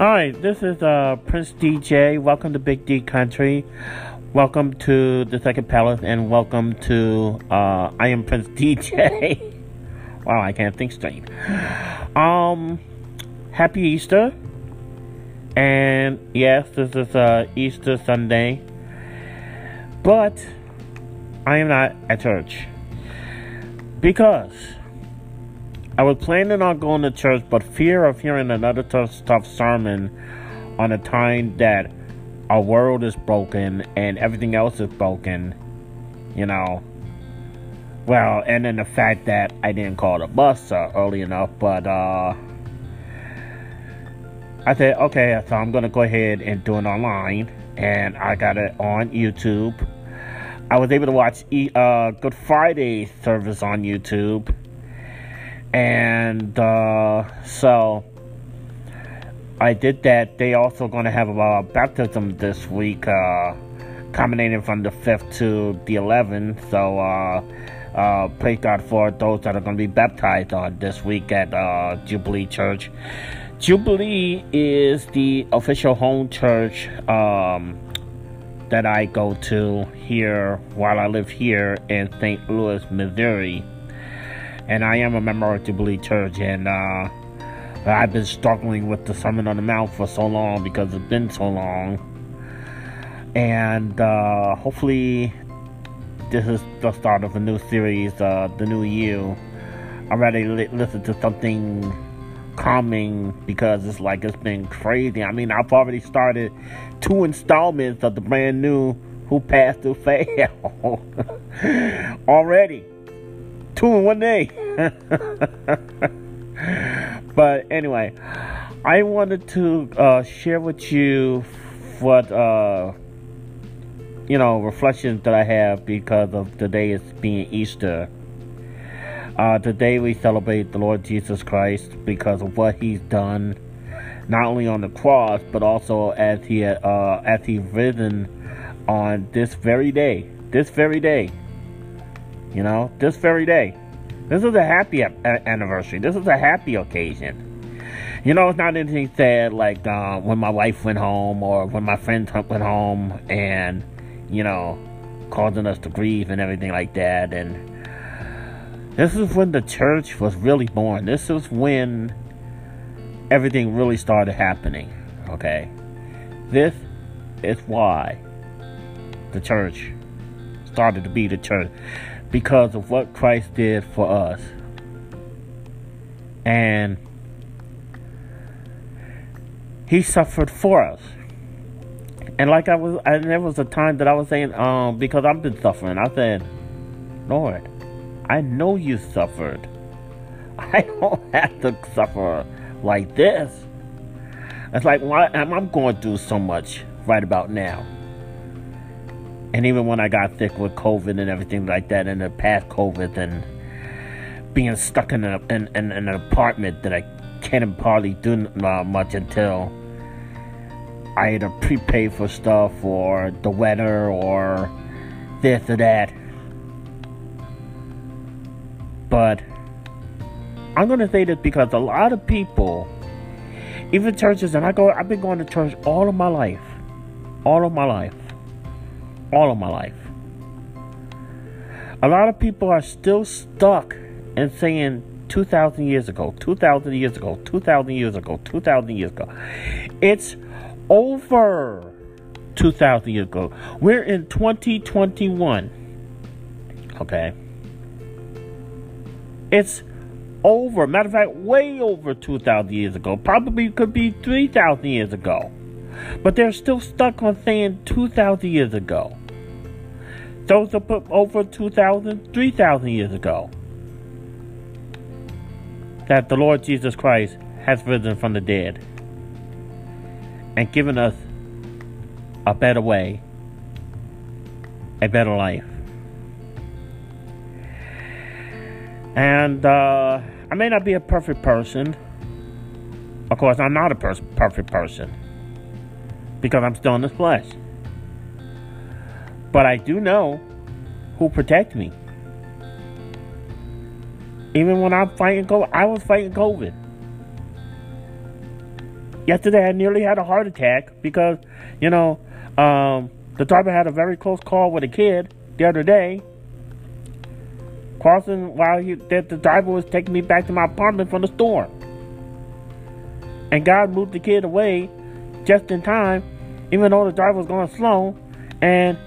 All right, this is uh, Prince DJ. Welcome to Big D Country. Welcome to the Second Palace, and welcome to uh, I am Prince DJ. wow, I can't think straight. Um, happy Easter, and yes, this is uh, Easter Sunday, but I am not at church because I was planning on going to church, but fear of hearing another tough, sermon on a time that our world is broken and everything else is broken, you know. Well, and then the fact that I didn't call the bus uh, early enough, but uh, I said, okay, so I'm gonna go ahead and do it online, and I got it on YouTube. I was able to watch uh, Good Friday service on YouTube and uh, so I did that. They also going to have a baptism this week, uh, culminating from the 5th to the 11th. So uh, uh, praise God for those that are going to be baptized on this week at uh, Jubilee Church. Jubilee is the official home church um, that I go to here while I live here in St. Louis, Missouri and I am a member of Jubilee Church, and uh, I've been struggling with the Sermon on the Mount for so long because it's been so long, and uh, hopefully this is the start of a new series, uh, the new. I'm ready to li- listen to something calming because it's like it's been crazy. I mean, I've already started two installments of the brand new Who Passed Who Fail already two in one day. but anyway, I wanted to uh, share with you what uh, you know reflections that I have because of the day is being Easter. Uh, today we celebrate the Lord Jesus Christ because of what He's done, not only on the cross but also as He uh, as He risen on this very day. This very day. You know, this very day. This is a happy anniversary. This is a happy occasion. You know, it's not anything sad like uh, when my wife went home or when my friends went home and, you know, causing us to grieve and everything like that. And this is when the church was really born. This is when everything really started happening. Okay? This is why the church started to be the church because of what Christ did for us. And he suffered for us. And like I was, and there was a time that I was saying, um, because I've been suffering, I said, Lord, I know you suffered. I don't have to suffer like this. It's like, why am I going through so much right about now? And even when I got sick with COVID and everything like that, and the past COVID, and being stuck in, a, in, in, in an apartment that I can't hardly do uh, much until I either prepay for stuff or the weather or this or that. But I'm gonna say this because a lot of people, even churches, and I go, I've been going to church all of my life, all of my life all of my life. A lot of people are still stuck in saying 2,000 years ago, 2,000 years ago, 2,000 years ago, 2,000 years ago. It's over 2,000 years ago. We're in 2021. Okay? It's over. Matter of fact, way over 2,000 years ago. Probably could be 3,000 years ago. But they're still stuck on saying 2,000 years ago. Those are put over 2,000, 3,000 years ago. That the Lord Jesus Christ has risen from the dead and given us a better way, a better life. And uh, I may not be a perfect person. Of course, I'm not a pers- perfect person because I'm still in this flesh. But I do know who protect me. Even when I'm fighting COVID, I was fighting COVID. Yesterday, I nearly had a heart attack because, you know, um, the driver had a very close call with a kid the other day. Crossing while he, the, the driver was taking me back to my apartment from the store. And God moved the kid away just in time, even though the driver was going slow. And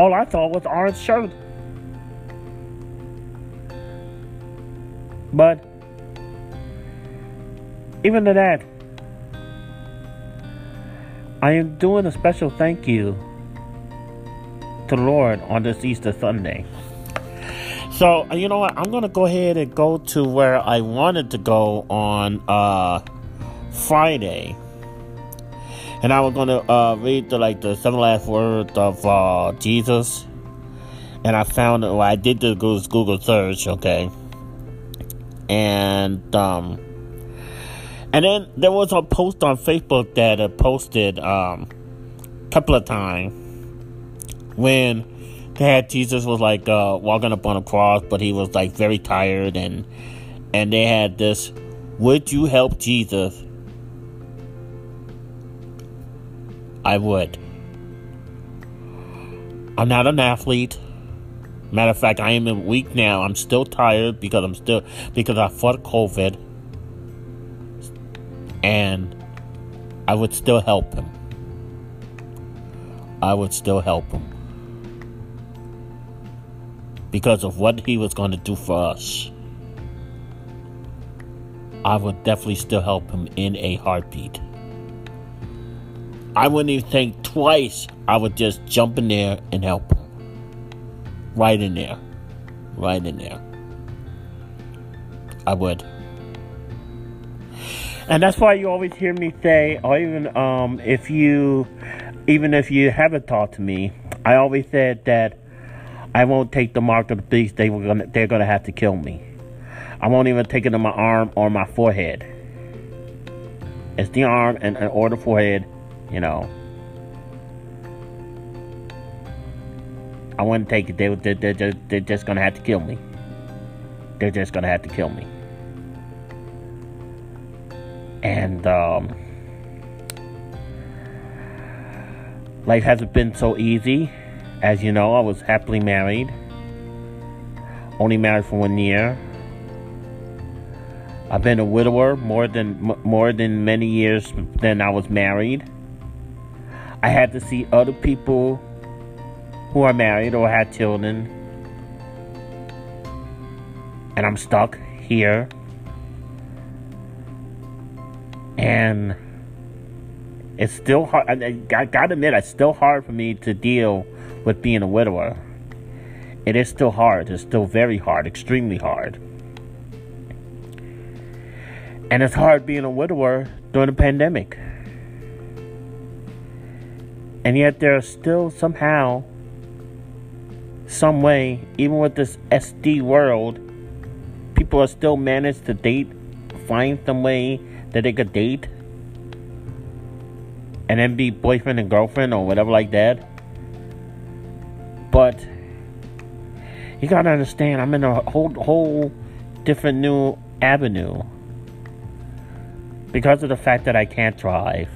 all I thought was orange shirt. But even to that, I am doing a special thank you to the Lord on this Easter Sunday. So, you know what? I'm to go ahead and go to where I wanted to go on uh, Friday. And I was going to uh, read the like the seven last words of uh, Jesus. And I found it. Well, I did the Google search, okay. And um, and then there was a post on Facebook that posted um, a couple of times when they had Jesus was like uh, walking up on a cross, but he was like very tired, and and they had this, "Would you help Jesus?" I would. I'm not an athlete. Matter of fact, I am a week now. I'm still tired because I'm still because I fought COVID and I would still help him. I would still help him. Because of what he was going to do for us. I would definitely still help him in a heartbeat. I wouldn't even think twice. I would just jump in there and help. Right in there. Right in there. I would. And that's why you always hear me say, or even um, if you, even if you haven't talked to me, I always said that I won't take the mark of the beast. They were gonna, they're gonna have to kill me. I won't even take it on my arm or my forehead. It's the arm and, and or the forehead, you know. I wouldn't take it. They, they, they're, just, they're just gonna have to kill me. They're just gonna have to kill me. And um, life hasn't been so easy. As you know, I was happily married. Only married for one year. I've been a widower more than more than many years than I was married. I had to see other people who are married or had children. And I'm stuck here and it's still hard. I, I gotta admit, it's still hard for me to deal with being a widower. It is still hard. It's still very hard, extremely hard. And it's hard being a widower during a pandemic. And yet, there's still somehow, some way, even with this SD world, people are still managed to date, find some way that they could date and then be boyfriend and girlfriend or whatever like that. But you gotta understand, I'm in a whole whole different new avenue because of the fact that I can't drive.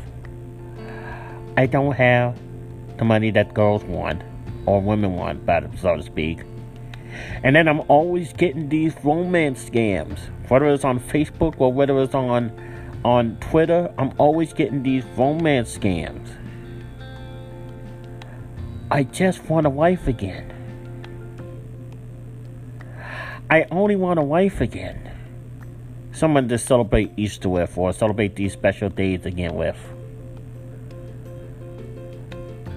I don't have the money that girls want or women want, so to speak. And then I'm always getting these romance scams, whether it's on Facebook or whether it's on on Twitter, I'm always getting these romance scams. I just want a wife again. I only want a wife again. Someone to celebrate Easter with or celebrate these special days again with.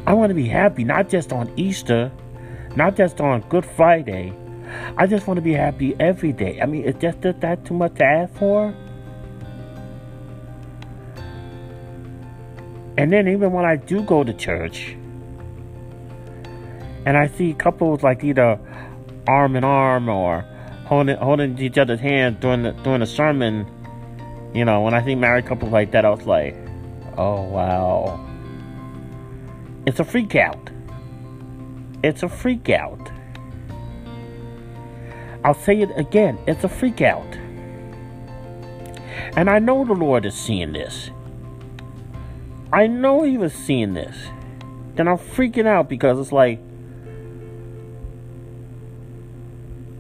I want to be happy, not just on Easter, not just on Good Friday. I just want to be happy every day. I mean, is just that too much to ask for? And then even when I do go to church and I see couples like either arm in arm or holding holding each other's hands during the during the sermon, you know, when I see married couples like that, I was like, oh wow. It's a freak out. It's a freak out. I'll say it again, it's a freak out. And I know the Lord is seeing this. I know He was seeing this. Then I'm freaking out because it's like,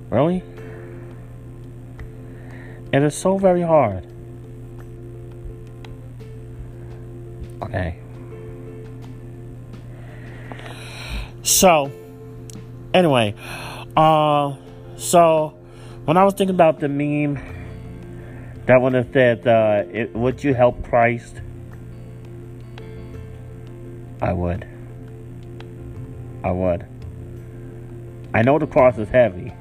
really? And it's so very hard. Okay. So, anyway, uh, so when I was thinking about the meme, that one that said, uh, it, "Would you help Christ?" I would. I would. I know the cross is heavy.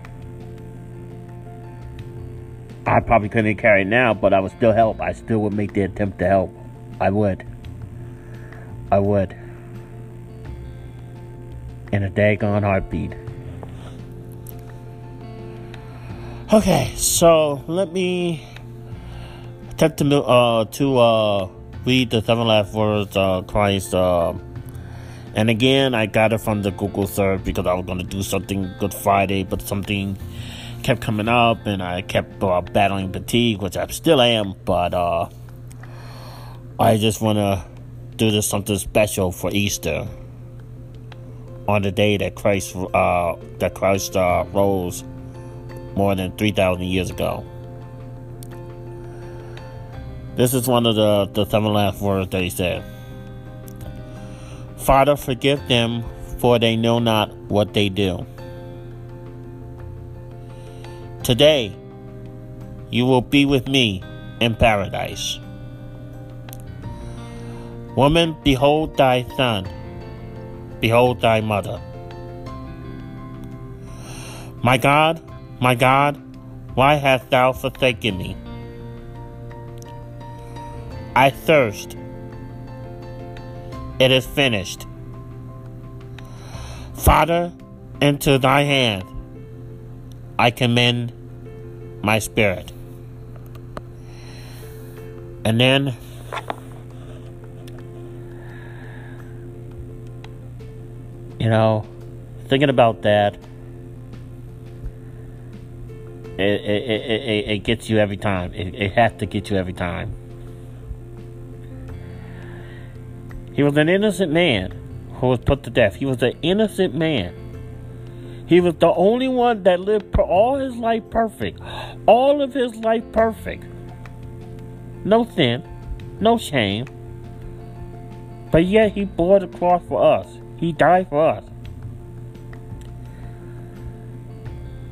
I probably couldn't carry it now, but I would still help. I still would make the attempt to help. I would. I would. In a daggone heartbeat. Okay, so let me attempt to uh to uh read the seven last words of Christ uh and again I got it from the Google search because I was gonna do something Good Friday, but something kept coming up and I kept uh, battling fatigue, which I still am, but uh I just wanna do this something special for Easter on the day that Christ uh, that Christ uh, rose more than three thousand years ago. This is one of the the seven last words that he said. Father, forgive them, for they know not what they do. Today, you will be with me in paradise. Woman, behold thy son, behold thy mother. My God, my God, why hast thou forsaken me? I thirst. It is finished. Father, into thy hand I commend my spirit. And then You know, thinking about that, it, it, it, it, gets you every time. It, it has to get you every time. He was an innocent man who was put to death. He was an innocent man. He was the only one that lived all his life perfect. All of his life perfect. No sin, no shame. But yet he bore the cross for us. He died for us.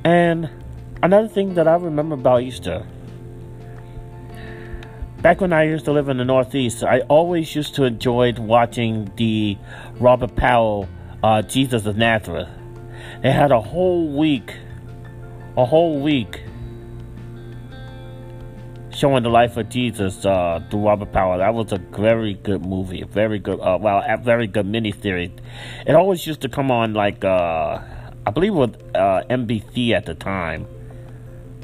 And another thing that I remember about Easter, back when I used to live in the Northeast, I always used to enjoy watching the Robert Powell uh, Jesus of Nazareth. They had a whole week, a whole week showing the life of Jesus uh, through Robert Powell. That was a very good movie, a very good, uh, well, a very good miniseries. It always used to come on like, uh, I believe it was uh, NBC at the time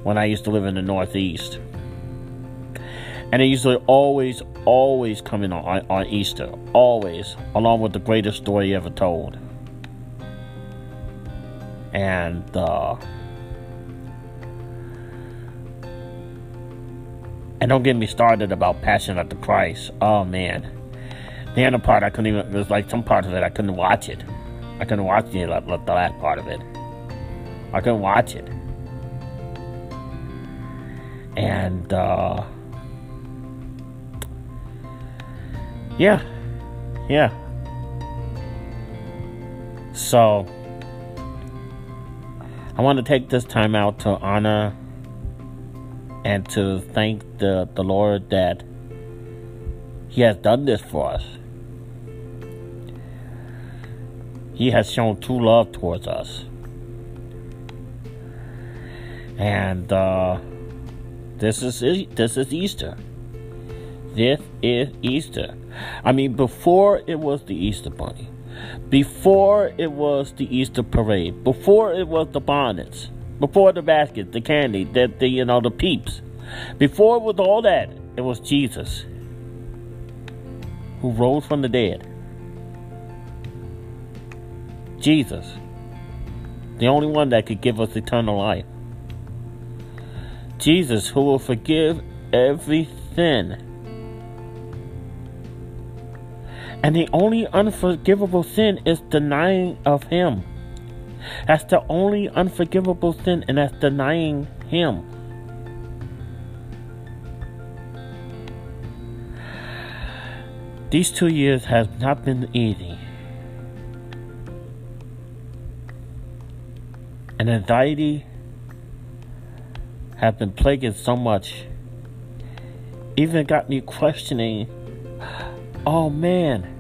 when I used to live in the Northeast. And it to always, always come in on, on Easter, always, along with the greatest story ever told. And, And don't get me started about Passion of the Christ. Oh man, the other part I couldn't even. Was like some parts of it I couldn't watch it. I couldn't watch the, the last part of it. I couldn't watch it. And uh, yeah, yeah. So I want to take this time out to honor and to thank the, the Lord that He has done this for us. He has shown true love towards us. And uh, this is this is Easter. This is Easter. I mean, before it was the Easter Bunny, before it was the Easter parade, before it was the bonnets, before the basket, the candy, the, the you know the peeps. Before it was all that, it was Jesus who rose from the dead. Jesus, the only one that could give us eternal life. Jesus, who will forgive every sin. And the only unforgivable sin is denying of Him. That's the only unforgivable sin, and that's denying Him. These two years have not been easy. And anxiety have been plaguing so much. Even got me questioning oh man,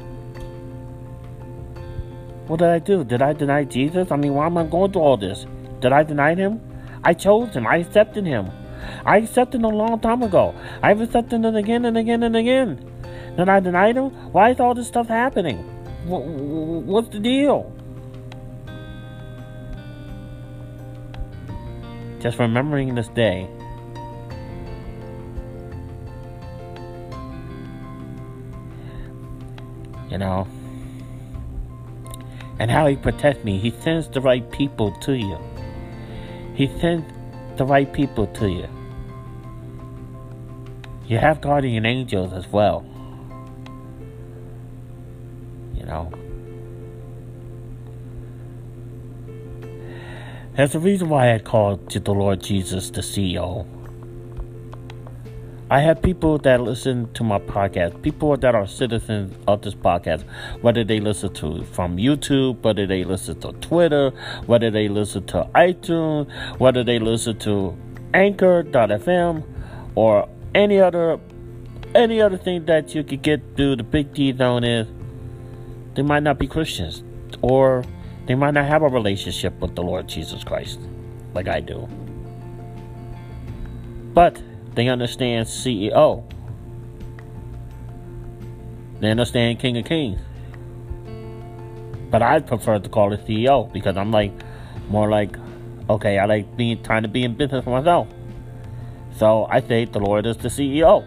what did I do? Did I deny Jesus? I mean, why am I going through all this? Did I deny him? I chose him. I accepted him. I accepted him a long time ago. I've accepted him again and again and again. Then I denied him? Why is all this stuff happening? What's the deal? Just remembering this day. You know? And how he protects me. He sends the right people to you. He sends the right people to you. You have guardian angels as well. You know? There's a reason why I called to the Lord Jesus the CEO. I have people that listen to my podcast, people that are citizens of this podcast, whether they listen to from YouTube, whether they listen to Twitter, whether they listen to iTunes, whether they listen to Anchor.fm or any other any other thing that you could get through the big T zone is they might not be Christians or they might not have a relationship with the Lord Jesus Christ like I do. But they understand CEO. They understand King of Kings. But I prefer to call it CEO because I'm like more like okay, I like being trying to be in business for myself. So I say the Lord is the CEO.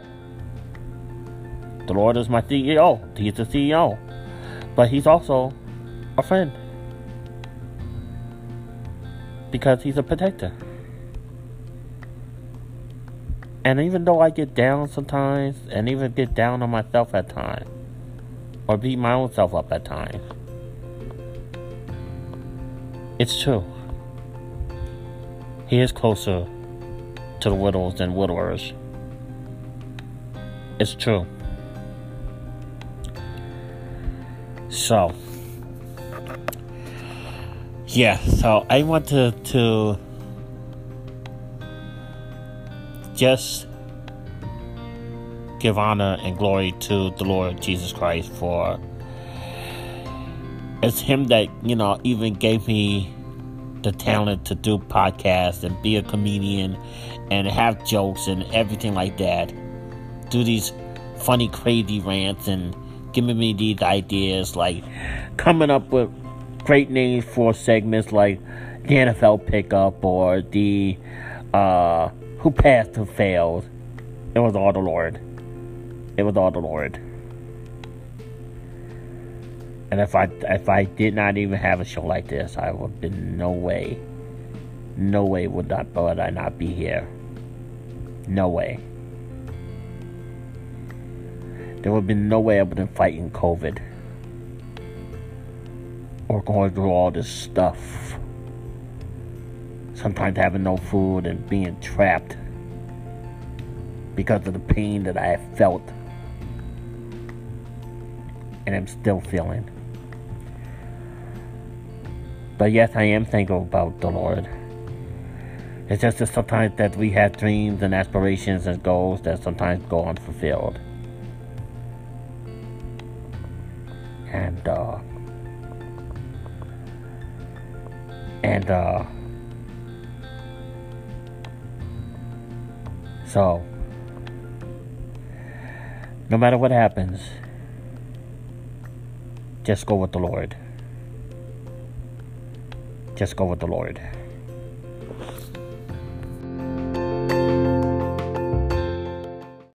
The Lord is my CEO. He's the CEO. But he's also a friend because he's a protector. And even though I get down sometimes, and even get down on myself at times, or beat my own self up at times, it's true. He is closer to the widows than widowers. It's true. So, yeah, so I wanted to just give honor and glory to the Lord Jesus Christ for it's him that, you know, even gave me the talent to do podcasts and be a comedian and have jokes and everything like that. Do these funny, crazy rants and giving me these ideas, like coming up with great names for segments like the NFL pickup or the uh, who passed who failed. It was all the Lord. It was all the Lord. And if I if I did not even have a show like this, I would been no way, no way would not would I not be here. No way. There would have been no way I would have been fighting COVID or going through all this stuff. Sometimes having no food and being trapped because of the pain that I have felt and I'm still feeling. But yes, I am thankful about the Lord. It's just that sometimes that we have dreams and aspirations and goals that sometimes go unfulfilled. And uh And, uh, so, no matter what happens, just go with the Lord. Just go with the Lord.